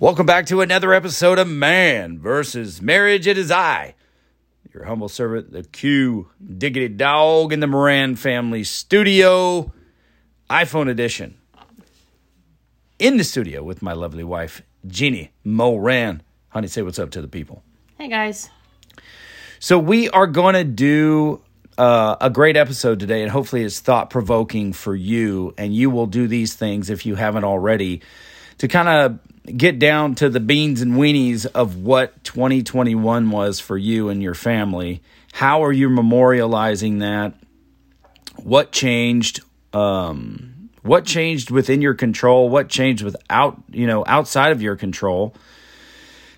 Welcome back to another episode of Man versus Marriage. It is I, your humble servant, the Q Diggity Dog in the Moran family studio, iPhone edition. In the studio with my lovely wife, Jeannie Moran. Honey, say what's up to the people. Hey guys. So we are going to do uh, a great episode today, and hopefully it's thought provoking for you. And you will do these things if you haven't already to kind of get down to the beans and weenies of what 2021 was for you and your family. How are you memorializing that? What changed? Um, what changed within your control? What changed without, you know, outside of your control?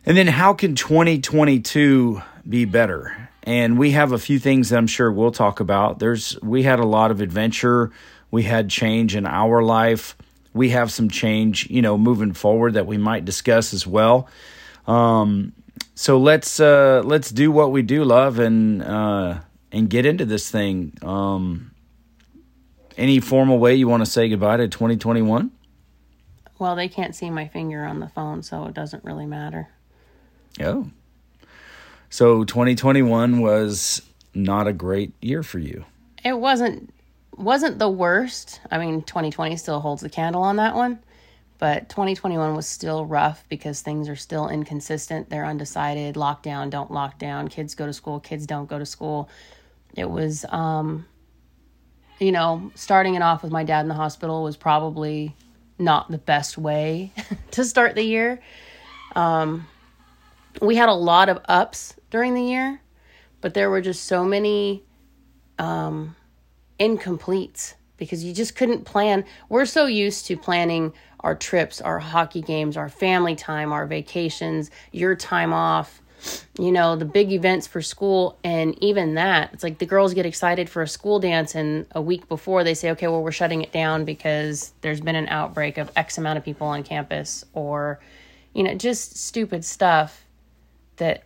And then how can 2022 be better? And we have a few things that I'm sure we'll talk about. There's we had a lot of adventure, we had change in our life we have some change, you know, moving forward that we might discuss as well. Um, so let's uh, let's do what we do, love, and uh, and get into this thing. Um, any formal way you want to say goodbye to 2021? Well, they can't see my finger on the phone, so it doesn't really matter. Oh, so 2021 was not a great year for you. It wasn't wasn't the worst. I mean, 2020 still holds the candle on that one, but 2021 was still rough because things are still inconsistent. They're undecided. Lockdown, don't lock down. Kids go to school, kids don't go to school. It was, um, you know, starting it off with my dad in the hospital was probably not the best way to start the year. Um, we had a lot of ups during the year, but there were just so many um, incomplete because you just couldn't plan. We're so used to planning our trips, our hockey games, our family time, our vacations, your time off, you know, the big events for school. And even that, it's like the girls get excited for a school dance, and a week before they say, okay, well, we're shutting it down because there's been an outbreak of X amount of people on campus, or, you know, just stupid stuff that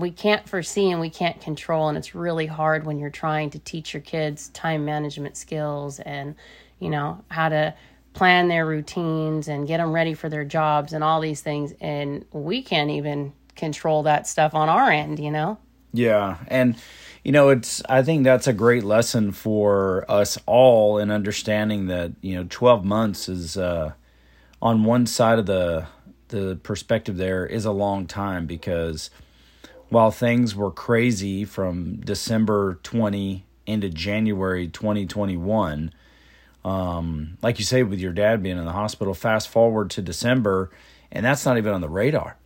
we can't foresee and we can't control and it's really hard when you're trying to teach your kids time management skills and you know how to plan their routines and get them ready for their jobs and all these things and we can't even control that stuff on our end you know? Yeah and you know it's i think that's a great lesson for us all in understanding that you know 12 months is uh on one side of the the perspective there is a long time because while things were crazy from December 20 into January 2021, um, like you say, with your dad being in the hospital, fast forward to December, and that's not even on the radar.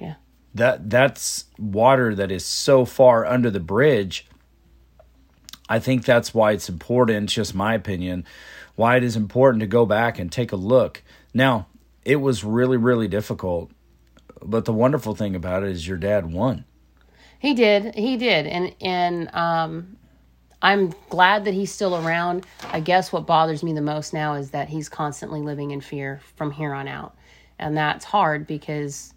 Yeah. That that's water that is so far under the bridge. I think that's why it's important, it's just my opinion, why it is important to go back and take a look. Now, it was really, really difficult but the wonderful thing about it is your dad won. He did. He did. And and um I'm glad that he's still around. I guess what bothers me the most now is that he's constantly living in fear from here on out. And that's hard because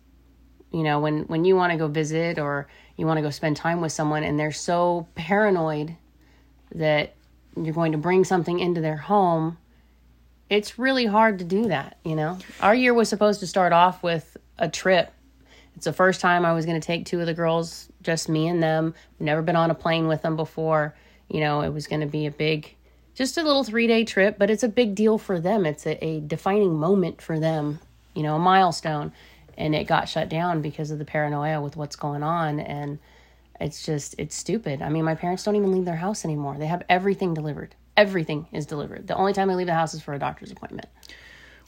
you know, when when you want to go visit or you want to go spend time with someone and they're so paranoid that you're going to bring something into their home, it's really hard to do that, you know. Our year was supposed to start off with a trip. It's the first time I was going to take two of the girls, just me and them. Never been on a plane with them before. You know, it was going to be a big, just a little three day trip, but it's a big deal for them. It's a, a defining moment for them, you know, a milestone. And it got shut down because of the paranoia with what's going on. And it's just, it's stupid. I mean, my parents don't even leave their house anymore. They have everything delivered. Everything is delivered. The only time they leave the house is for a doctor's appointment.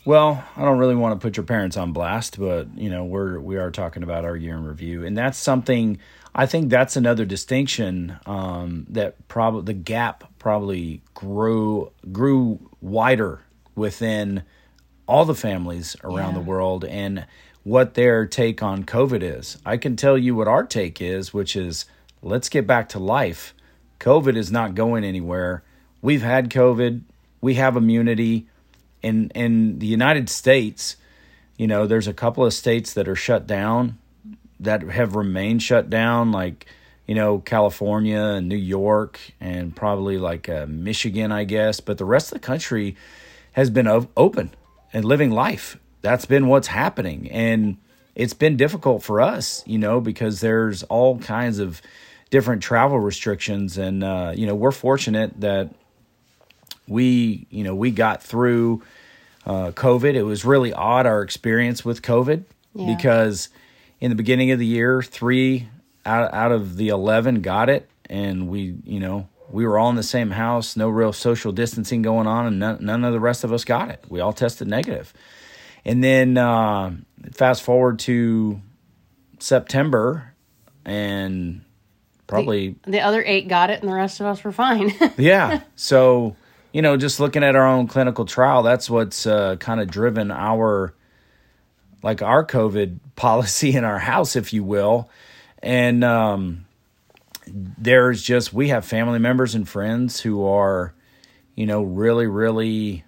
Well, I don't really want to put your parents on blast, but you know, we're we are talking about our year in review, and that's something. I think that's another distinction um, that probably the gap probably grew grew wider within all the families around yeah. the world, and what their take on COVID is. I can tell you what our take is, which is let's get back to life. COVID is not going anywhere. We've had COVID. We have immunity in in the United States, you know, there's a couple of states that are shut down that have remained shut down, like you know California and New York and probably like uh, Michigan, I guess. But the rest of the country has been open and living life. that's been what's happening. And it's been difficult for us, you know, because there's all kinds of different travel restrictions. And, uh, you know, we're fortunate that we, you know, we got through uh, COVID. It was really odd, our experience with COVID, Yeah. because in the beginning of the year, three out, out of the 11 got it. And we, you know, we were all in the same house, no real social distancing going on, and none, none of the rest of us got it. We all tested negative. And then uh, fast forward to September, and probably The other eight got it, and the rest of us were fine. yeah. So, you know, just looking at our own clinical trial, that's what's uh, kind of driven our, like our COVID policy in our house, if you will. And um, there's just, we have family members and friends who are, you know, really, really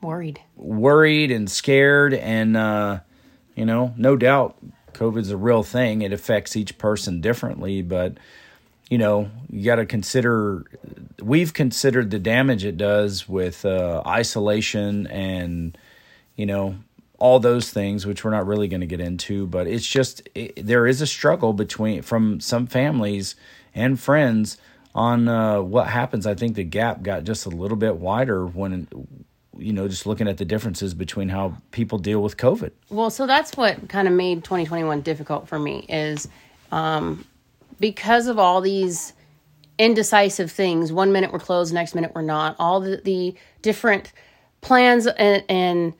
Worried. worried and scared. And, uh, you know, no doubt COVID's a real thing. It affects each person differently, but, you know, you got to consider, we've considered the damage it does with uh, isolation and, you know, all those things, which we're not really going to get into, but it's just, it, there is a struggle between, from some families and friends on uh, what happens. I think the gap got just a little bit wider when, you know, just looking at the differences between how people deal with COVID. Well, so that's what kind of made 2021 difficult for me is um, because of all these indecisive things. One minute we're closed, next minute we're not. All the, the different plans and, and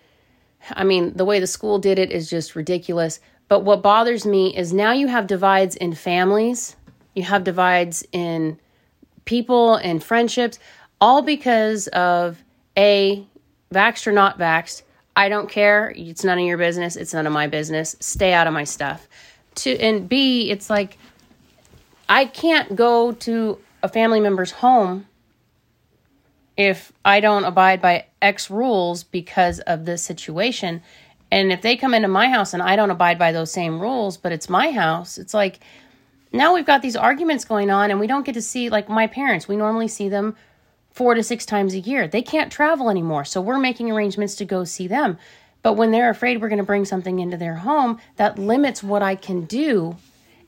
I mean, the way the school did it is just ridiculous. But what bothers me is now you have divides in families, you have divides in people and friendships, all because of A, vaxxed or not vaxxed. I don't care. It's none of your business. It's none of my business. Stay out of my stuff. To and B, it's like I can't go to a family member's home if I don't abide by X rules because of this situation. And if they come into my house and I don't abide by those same rules, but it's my house, it's like now we've got these arguments going on and we don't get to see like my parents. We normally see them four to six times a year. They can't travel anymore. So we're making arrangements to go see them. But when they're afraid we're going to bring something into their home, that limits what I can do.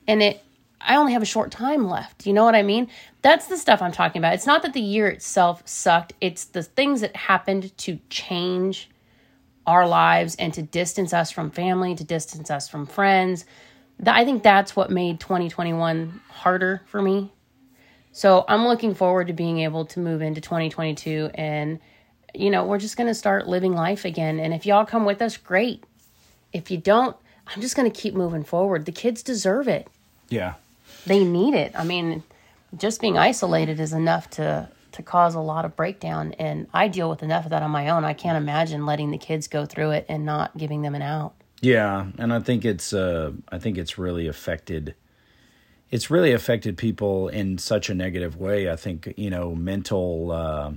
And it, I only have a short time left. You know what I mean? That's the stuff I'm talking about. It's not that the year itself sucked, it's the things that happened to change our lives and to distance us from family, to distance us from friends. I think that's what made 2021 harder for me. So I'm looking forward to being able to move into 2022 and you know, we're just going to start living life again. And if y'all come with us, great. If you don't, I'm just going to keep moving forward. The kids deserve it. Yeah. They need it. I mean, just being isolated is enough to to cause a lot of breakdown and I deal with enough of that on my own. I can't imagine letting the kids go through it and not giving them an out. Yeah, and I think it's uh, I think it's really affected. It's really affected people in such a negative way. I think you know mental uh,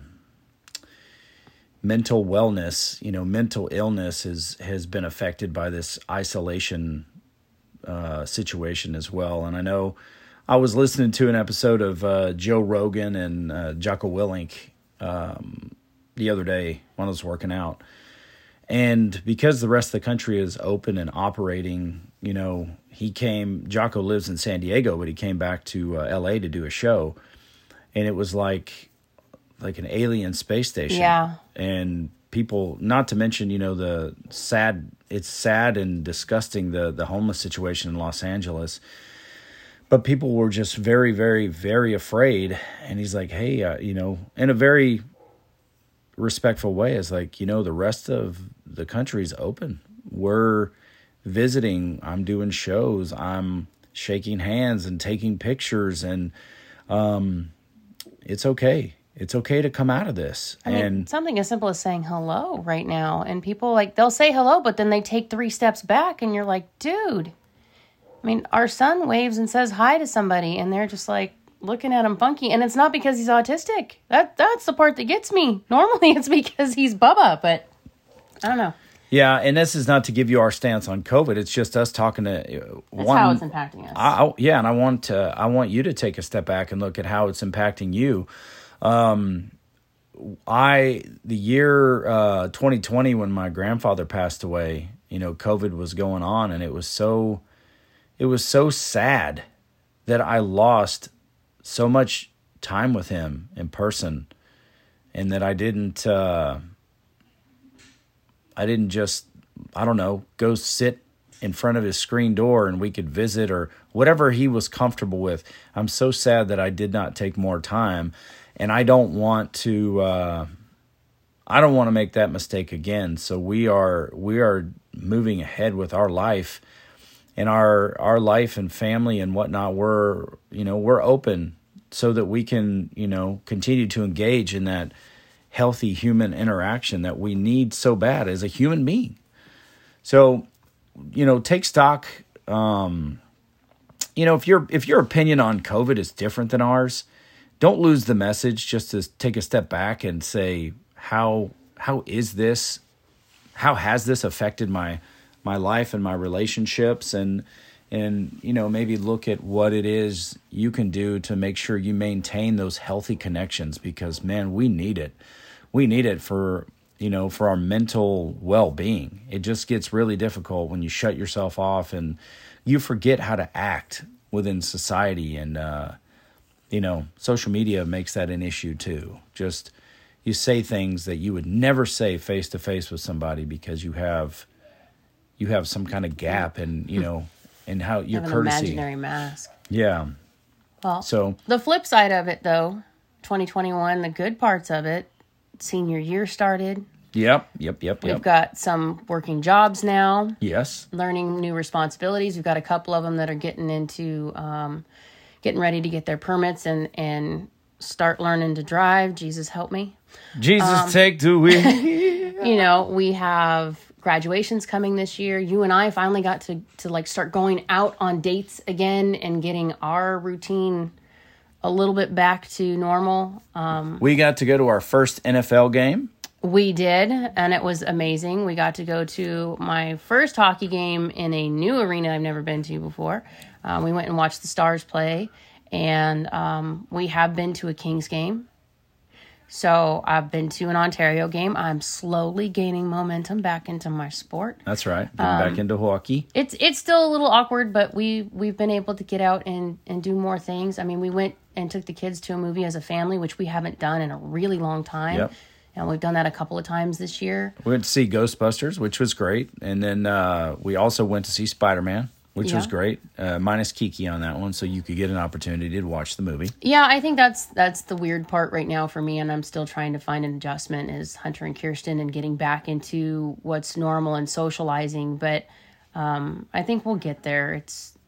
mental wellness, you know, mental illness is has been affected by this isolation uh, situation as well. And I know I was listening to an episode of uh, Joe Rogan and uh, Jocko Willink um, the other day when I was working out. And because the rest of the country is open and operating, you know, he came, Jocko lives in San Diego, but he came back to uh, LA to do a show. And it was like, like an alien space station. Yeah. And people, not to mention, you know, the sad, it's sad and disgusting, the, the homeless situation in Los Angeles. But people were just very, very, very afraid. And he's like, hey, uh, you know, in a very respectful way is like you know the rest of the country's open we're visiting i'm doing shows i'm shaking hands and taking pictures and um it's okay it's okay to come out of this I mean, and something as simple as saying hello right now. And people like, they'll say hello, but then they take three steps back, and you're like, dude. I mean, our son waves and says hi to somebody, and they're just like looking at him funky. And it's not because he's autistic. That That's the part that gets me. Normally, it's because he's Bubba, but I don't know. yeah and this is not to give you our stance on covid it's just us talking to uh, That's one how it's impacting us. I, I- yeah, and I want to I want you to take a step back and look at how it's impacting you. Um, I the year uh, 2020 when my grandfather passed away, you know, COVID was going on, and it was so it was so sad that I lost so much time with him in person, and that I didn't uh, I didn't just I don't know go sit in front of his screen door and we could visit or whatever he was comfortable with. I'm so sad that I did not take more time, and I don't want to. Uh, I don't want to make that mistake again. So we are we are moving ahead with our life, and our our life and family and whatnot. We're you know we're open so that we can you know continue to engage in that healthy human interaction that we need so bad as a human being. So you know, take stock. Um, you know, if your if your opinion on COVID is different than ours, don't lose the message. Just to take a step back and say how how is this? How has this affected my my life and my relationships and and you know maybe look at what it is you can do to make sure you maintain those healthy connections because man we need it we need it for you know, for our mental well being. It just gets really difficult when you shut yourself off and you forget how to act within society. And, uh, you know, social media makes that an issue too. Just you say things that you would never say face to face with somebody because you have you have some kind of gap and you know and how your Have an courtesy imaginary mask. yeah Well, so the flip side of it, though, 2021, the good parts of it, senior year started. yep yep yep We've yep got some working jobs now, yes learning new responsibilities. We've got a couple of them that are getting into um, getting ready to get their permits and and start learning to drive. Jesus help me. jesus Um, take the wheel You know, we have graduations coming this year. You and I finally got to to like start going out on dates again and getting our routine a little bit back to normal. Um, we got to go to our first nfl game We did, and it was amazing. We got to go to my first hockey game in a new arena I've never been to before. Uh, we went and watched the Stars play, and um, we have been to a Kings game. So I've been to an Ontario game. I'm slowly gaining momentum back into my sport. That's right. Getting back into hockey. It's it's still a little awkward, but we we've been able to get out and and do more things. I mean, we went and took the kids to a movie as a family, which we haven't done in a really long time. Yep. And we've done that a couple of times this year. We went to see Ghostbusters, which was great, and then uh, we also went to see Spider Man, which was great. Uh, minus Kiki on that one, so you could get an opportunity to watch the movie. Yeah, I think that's that's the weird part right now for me, and I'm still trying to find an adjustment is Hunter and Kirsten and getting back into what's normal and socializing. But um, I think we'll get there. It's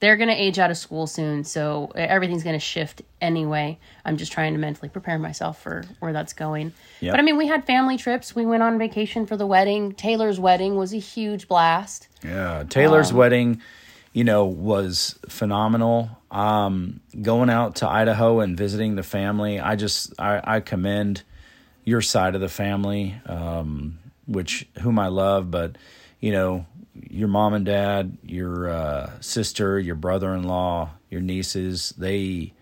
they're going to age out of school soon, so everything's going to shift anyway. I'm just trying to mentally prepare myself for where that's going. Yep. But I mean, we had family trips. We went on vacation for the wedding. Taylor's wedding was a huge blast. Yeah, Taylor's wedding, you know, was phenomenal. Um, going out to Idaho and visiting the family, I just I, I commend your side of the family, um, which whom I love, but you know, your mom and dad, your uh, sister, your brother-in-law, your nieces, they.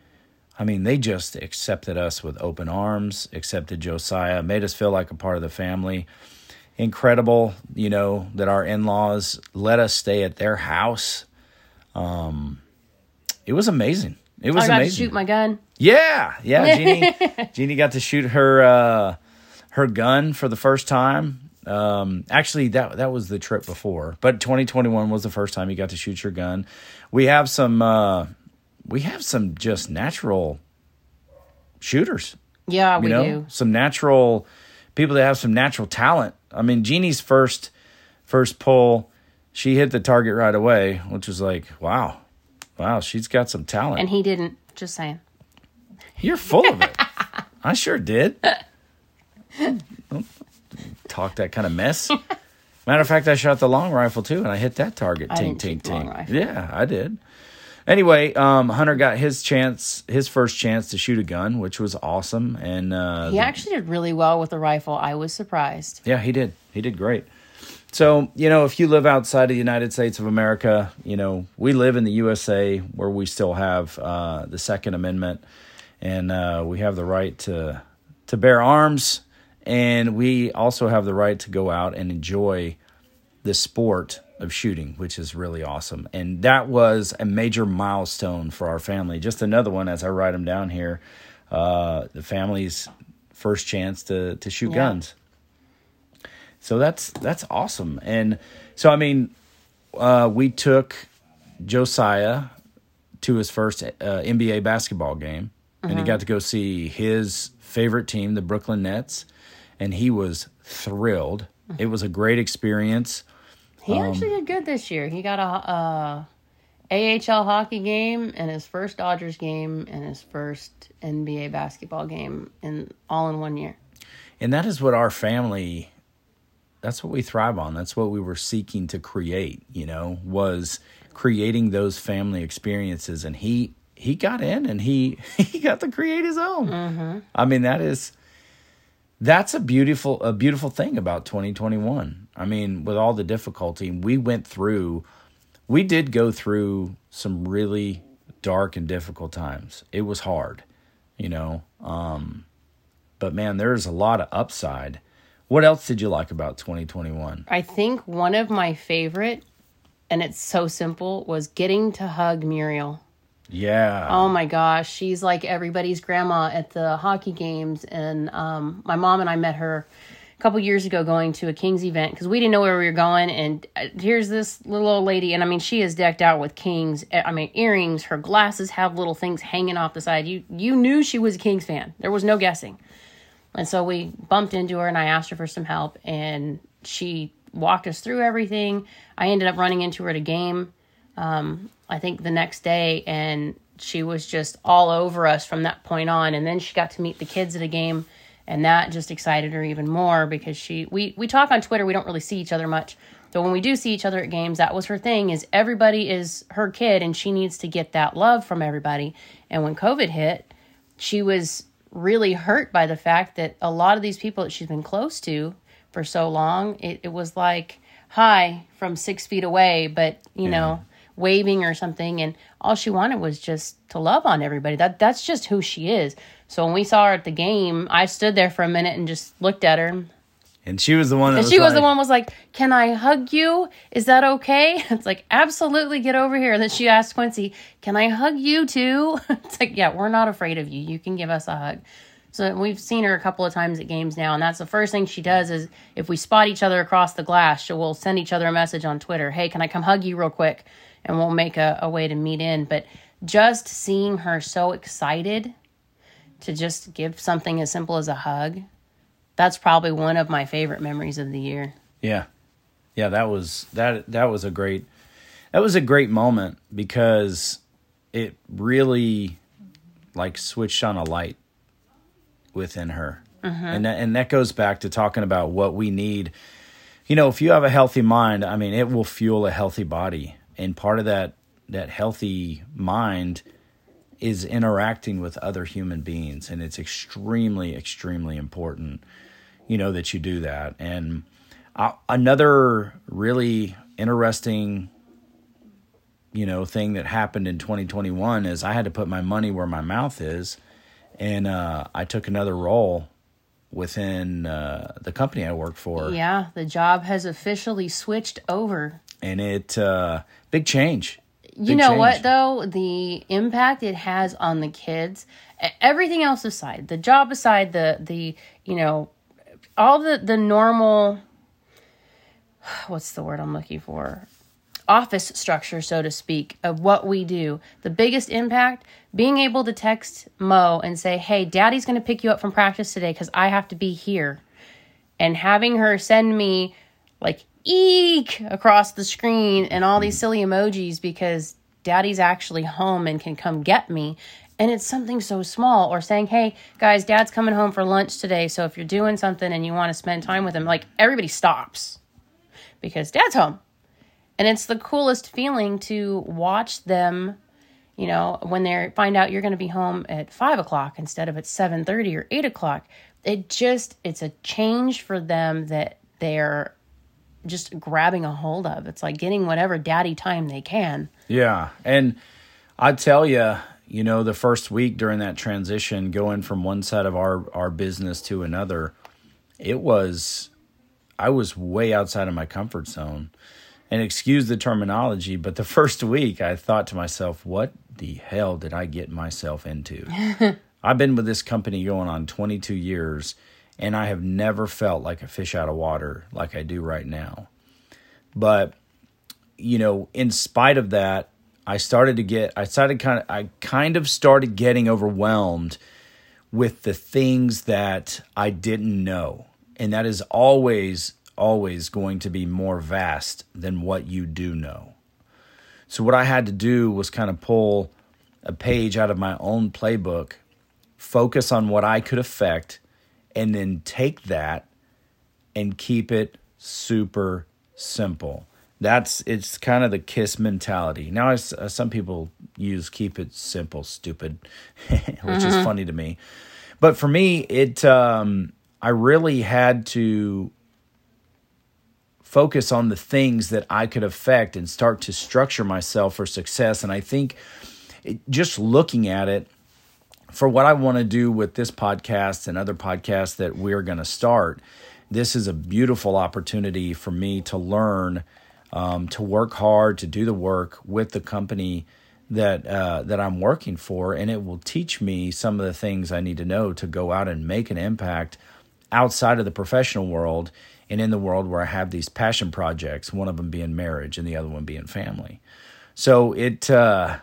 I mean, they just accepted us with open arms, accepted Josiah, made us feel like a part of the family incredible, you know, that our in laws let us stay at their house. Um, it was amazing. It was I got amazing. to shoot my gun. yeah, yeah. Jeannie, Jeannie got to shoot her uh, her gun for the first time. Um, actually, that that was the trip before, but 2021 was the first time you got to shoot your gun. We have some uh, we have some just natural shooters Yeah, we know do. some natural people that have some natural talent i mean jeannie's first first pull she hit the target right away which was like wow wow she's got some talent And he didn't. Just saying. you're full of it i sure did talk that kind of mess matter of fact i shot the long rifle too and i hit that target ting ting shoot the long ting yeah i did anyway um, hunter got his chance his first chance to shoot a gun which was awesome and uh, He actually did really well with the rifle. I was surprised. Yeah, he did. He did great. So, you know, if you live outside of the United States of America, you know, we live in the USA where we still have uh, the Second Amendment and uh, we have the right to to bear arms, and we also have the right to go out and enjoy the sport of shooting, which is really awesome. And that was a major milestone for our family. Just another one as I write them down here. Uh, the family's first chance to to shoot Yeah. guns. So that's that's awesome. And so I mean, uh, we took Josiah to his first uh, NBA basketball game, and he got to go see his favorite team, the Brooklyn Nets, and he was thrilled. It was a great experience. He Um, actually did good this year. He got a, a AHL hockey game and his first Dodgers game and his first NBA basketball game in all in one year. And that is what our family that's what we thrive on. That's what we were seeking to create, you know, was creating those family experiences and he he got in and he he got to create his own. I mean, that is that's a beautiful a beautiful thing about 2021. I mean, with all the difficulty we went through, we did go through some really dark and difficult times. It was hard, you know. Um but man, there's a lot of upside. What else did you like about 2021? I think one of my favorite, and it's so simple, was getting to hug Muriel. Yeah. Oh my gosh, she's like everybody's grandma at the hockey games, and um, my mom and I met her a couple years ago going to a Kings event because we didn't know where we were going, and uh, here's this little old lady, and I mean she is decked out with Kings. uh, I mean earrings, her glasses have little things hanging off the side. You you knew she was a Kings fan. There was no guessing. And so we bumped into her and I asked her for some help and she walked us through everything. I ended up running into her at a game, um, I think the next day, and she was just all over us from that point on. And then she got to meet the kids at a game, and that just excited her even more because she we we talk on Twitter. We don't really see each other much. So when we do see each other at games, that was her thing is everybody is her kid and she needs to get that love from everybody. And when COVID hit, she was really hurt by the fact that a lot of these people that she's been close to for so long, it, it was like hi from six feet away, but you know, waving or something. And all she wanted was just to love on everybody. That that's just who she is. So when we saw her at the game, I stood there for a minute and just looked at her. And she was the one that And she was the like- one was like, "Can I hug you? Is that okay?" It's like, "Absolutely, get over here." And then she asked Quincy, "Can I hug you too?" It's like, "Yeah, we're not afraid of you. You can give us a hug." So we've seen her a couple of times at games now, and that's the first thing she does is if we spot each other across the glass, she will send each other a message on Twitter, "Hey, can I come hug you real quick?" And we'll make a, a way to meet in. But just seeing her so excited to just give something as simple as a hug, that's probably one of my favorite memories of the year. Yeah. Yeah, that was that that was a great that was a great moment because it really like switched on a light within her. Mm-hmm. And that, and that goes back to talking about what we need. You know, if you have a healthy mind, I mean, it will fuel a healthy body. And part of that that healthy mind is interacting with other human beings and it's extremely extremely important you know that you do that and uh, another really interesting you know thing that happened in 2021 is i had to put my money where my mouth is and uh, i took another role within uh, the company i work for Yeah, the job has officially switched over. And it uh, big change You know change. what though? The impact it has on the kids, everything else aside, the job aside, the the you know, all the the normal what's the word I'm looking for? Office structure, so to speak, of what we do. The biggest impact being able to text Mo and say, "Hey, Daddy's going to pick you up from practice today because I have to be here." and having her send me like eek across the screen and all these silly emojis because daddy's actually home and can come get me. And it's something so small or saying hey guys dad's coming home for lunch today. So if you're doing something and you want to spend time with him like everybody stops because dad's home. And it's the coolest feeling to watch them you know when they find out you're going to be home at five o'clock instead of at 7.30 or 8 o'clock. It just it's a change for them that they're just grabbing a hold of it's like getting whatever daddy time they can Yeah, and I tell you, you know, the first week during that transition, going from one side of our, our business to another, it was, I was way outside of my comfort zone. And excuse the terminology, but the first week I thought to myself, what the hell did I get myself into? I've been with this company going on 22 years, and I have never felt like a fish out of water like I do right now. But, you know, in spite of that, I started to get I started kind of I kind of started getting overwhelmed with the things that I didn't know. And that is always always going to be more vast than what you do know. So what I had to do was kind of pull a page out of my own playbook, focus on what I could affect and then take that and keep it super simple. That's it's kind of the kiss mentality. Now uh, some people use keep it simple stupid which mm-hmm. is funny to me. But for me it um, i really had to focus on the things that i could affect and start to structure myself for success. And i think it, just looking at it for what i want to do with this podcast and other podcasts that we're going to start this is a beautiful opportunity for me to learn um, to work hard, to do the work with the company that uh, that I'm working for, and it will teach me some of the things I need to know to go out and make an impact outside of the professional world and in the world where I have these passion projects. One of them being marriage, and the other one being family. So it uh,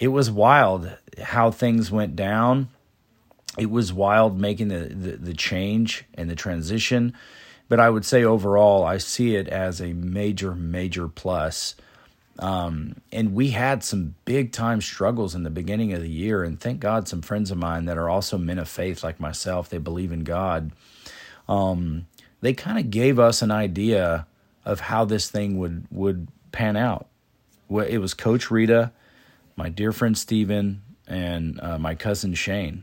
it was wild how things went down. It was wild making the, the, the change and the transition but I would say overall, I see it as a major, major plus. Um, and we had some big time struggles in the beginning of the year. And thank God, some friends of mine that are also men of faith like myself, they believe in God. Um, they kind of gave us an idea of how this thing would would pan out. It was Coach Rita, my dear friend Steven, and uh, my cousin Shane,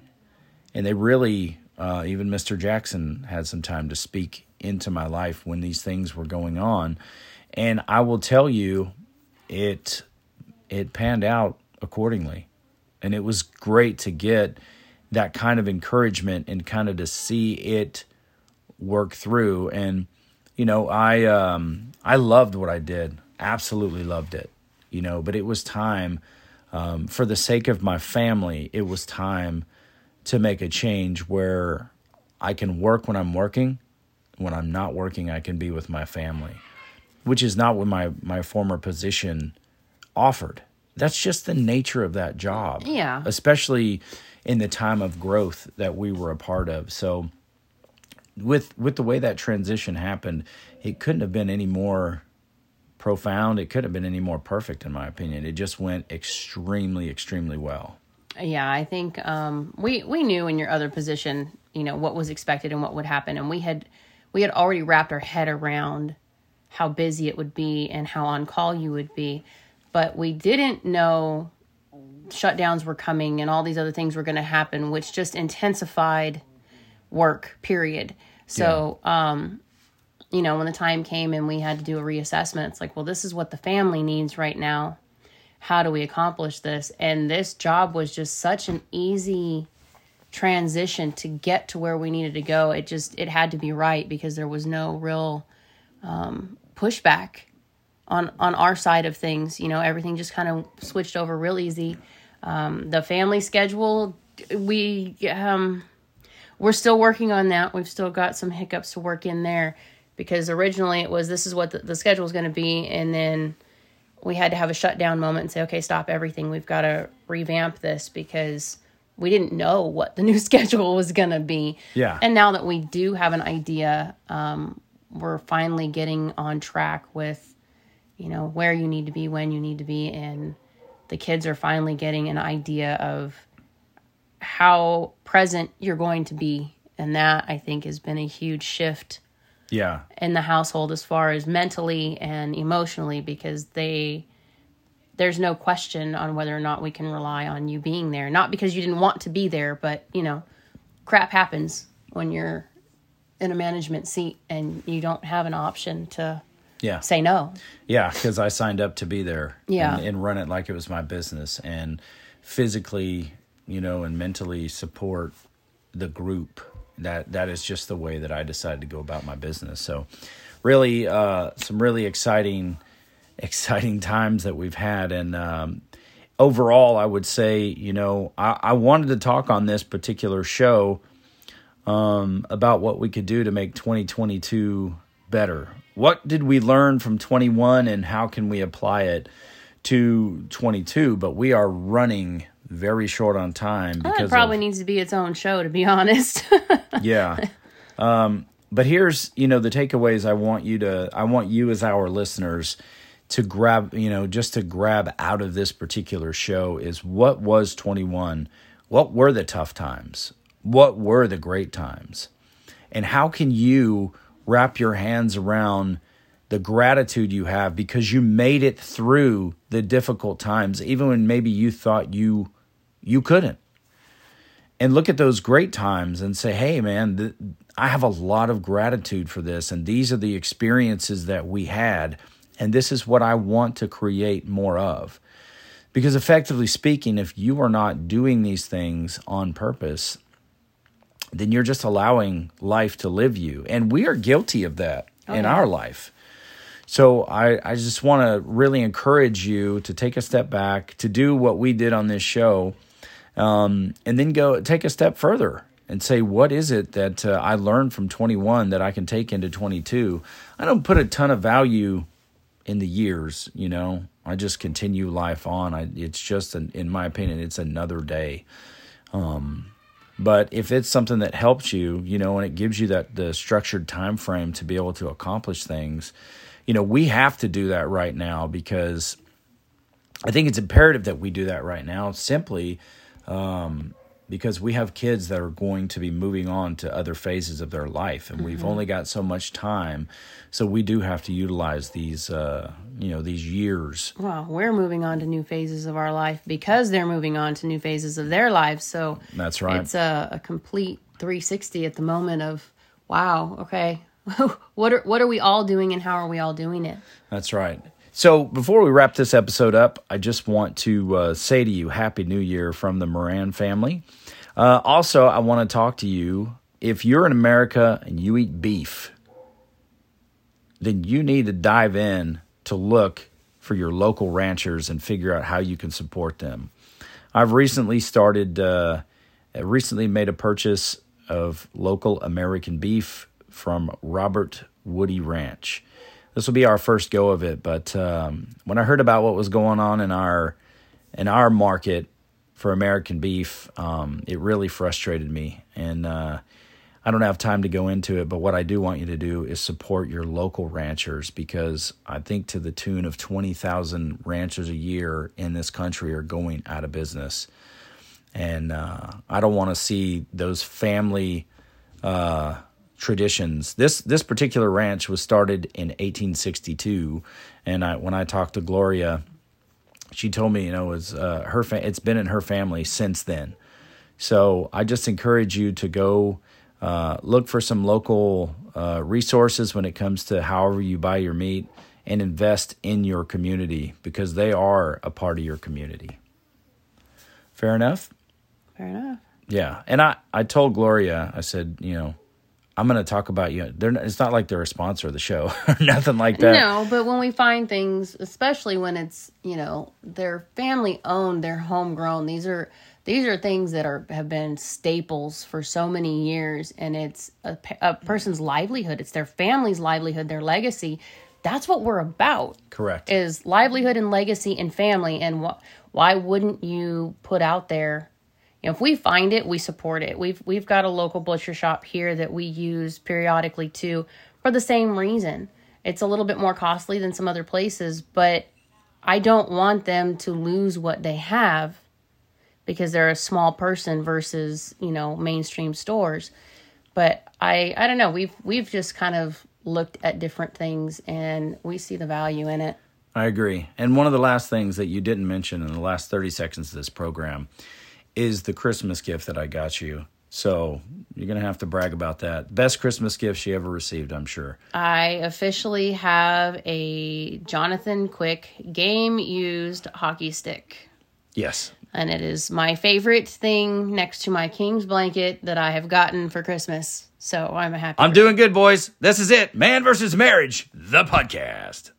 and they really, uh, even Mr. Jackson had some time to speak into my life when these things were going on. And I will tell you, it it panned out accordingly. And it was great to get that kind of encouragement and kind of to see it work through. And, you know, I um I loved what I did. Absolutely loved it. You know, but it was time um, for the sake of my family, it was time to make a change where I can work when I'm working when I'm not working, I can be with my family, which is not what my, my former position offered. That's just the nature of that job. Yeah. Especially in the time of growth that we were a part of. So with with the way that transition happened, it couldn't have been any more profound. It couldn't have been any more perfect in my opinion. It just went extremely extremely well. Yeah, I think um, we we knew in your other position, you know, what was expected and what would happen and we had we had already wrapped our head around how busy it would be and how on call you would be, but we didn't know shutdowns were coming and all these other things were going to happen, which just intensified work, period. So, yeah. um, you know, when the time came and we had to do a reassessment, it's like, well, this is what the family needs right now. How do we accomplish this? And this job was just such an easy transition to get to where we needed to go. It just it had to be right because there was no real um, pushback on on our side of things. You know everything just kind of switched over real easy. Um, the family schedule we um, we're still working on that. We've still got some hiccups to work in there because originally it was this is what the, the schedule is going to be and then we had to have a shutdown moment and say okay stop everything we've got to revamp this because we didn't know what the new schedule was going to be. Yeah. And now that we do have an idea, um, we're finally getting on track with, you know, where you need to be, when you need to be, and the kids are finally getting an idea of how present you're going to be. And that I think has been a huge shift. Yeah. In the household as far as mentally and emotionally because they there's no question on whether or not we can rely on you being there. Not because you didn't want to be there, but you know, crap happens when you're in a management seat and you don't have an option to yeah say no. Yeah, because I signed up to be there. Yeah. And, and, run it like it was my business and physically, you know, and mentally support the group. That that is just the way that I decided to go about my business. So, really, uh, some really exciting, exciting times that we've had, and um, overall, I would say, you know, I, I wanted to talk on this particular show um, about what we could do to make 2022 better. What did we learn from 21 and how can we apply it to 22? But we are running very short on time Well, because it probably of- needs to be its own show, to be honest. yeah. Um, but here's, you know, the takeaways I want you to, I want you as our listeners to grab, you know, just to grab out of this particular show is what was 21? What were the tough times? What were the great times? And how can you wrap your hands around the gratitude you have because you made it through the difficult times, even when maybe you thought you you couldn't? and look at those great times and say, hey, man, th- I have a lot of gratitude for this. And these are the experiences that we had. And this is what I want to create more of. Because effectively speaking, if you are not doing these things on purpose, then you're just allowing life to live you. And we are guilty of that oh, in yeah. our life. So I, I just want to really encourage you to take a step back, to do what we did on this show, um, and then go take a step further and say, what is it that uh, I learned from 21 that I can take into 22? I don't put a ton of value in the years, you know. I just continue life on. I, it's just, an, in my opinion, it's another day. Um, but if it's something that helps you, you know, and it gives you that the structured time frame to be able to accomplish things, you know, we have to do that right now because I think it's imperative that we do that right now simply um, because we have kids that are going to be moving on to other phases of their life and we've only got so much time so we do have to utilize these uh, you know these years well, we're moving on to new phases of our life because they're moving on to new phases of their lives. So that's right it's a, a complete 360 at the moment of, wow, okay, what are what are we all doing and how are we all doing it? That's right. So before we wrap this episode up, I just want to uh, say to you, Happy New Year from the Moran family. Uh, also, I want to talk to you. If you're in America and you eat beef, then you need to dive in to look for your local ranchers and figure out how you can support them. I've recently started, uh, recently made a purchase of local American beef from Robert Woody Ranch. This will be our first go of it, but um, when I heard about what was going on in our in our market for American beef, um, it really frustrated me, and uh, I don't have time to go into it. But what I do want you to do is support your local ranchers because I think to the tune of twenty thousand ranchers a year in this country are going out of business and uh, I don't want to see those family uh, traditions. This this particular ranch was started in 1862, and I, when I talked to Gloria, she told me you know it was uh, her fa- it's been in her family since then. So I just encourage you to go uh, look for some local uh, resources when it comes to however you buy your meat and invest in your community because they are a part of your community. Fair enough. Fair enough. Yeah, and I I told Gloria I said you know I'm going to talk about you. They're not, it's not like they're a sponsor of the show or nothing like that. No, but when we find things, especially when it's you know they're family owned, they're homegrown. These are these are things that are have been staples for so many years, and it's a, a person's livelihood. It's their family's livelihood, their legacy. That's what we're about. Correct. Is livelihood and legacy and family, and wh- why wouldn't you put out there? If we find it, we support it. We've we've got a local butcher shop here that we use periodically too for the same reason. It's a little bit more costly than some other places, but I don't want them to lose what they have because they're a small person versus, you know, mainstream stores. But I I don't know, we've we've just kind of looked at different things and we see the value in it. I agree. And one of the last things that you didn't mention in the last 30 seconds of this program is the Christmas gift that I got you. So you're going to have to brag about that. Best Christmas gift she ever received, I'm sure. I officially have a Jonathan Quick game used hockey stick. Yes. And it is my favorite thing next to my king's blanket that I have gotten for Christmas. So I'm a happy. I'm doing good, boys. This is it Man versus Marriage, the podcast.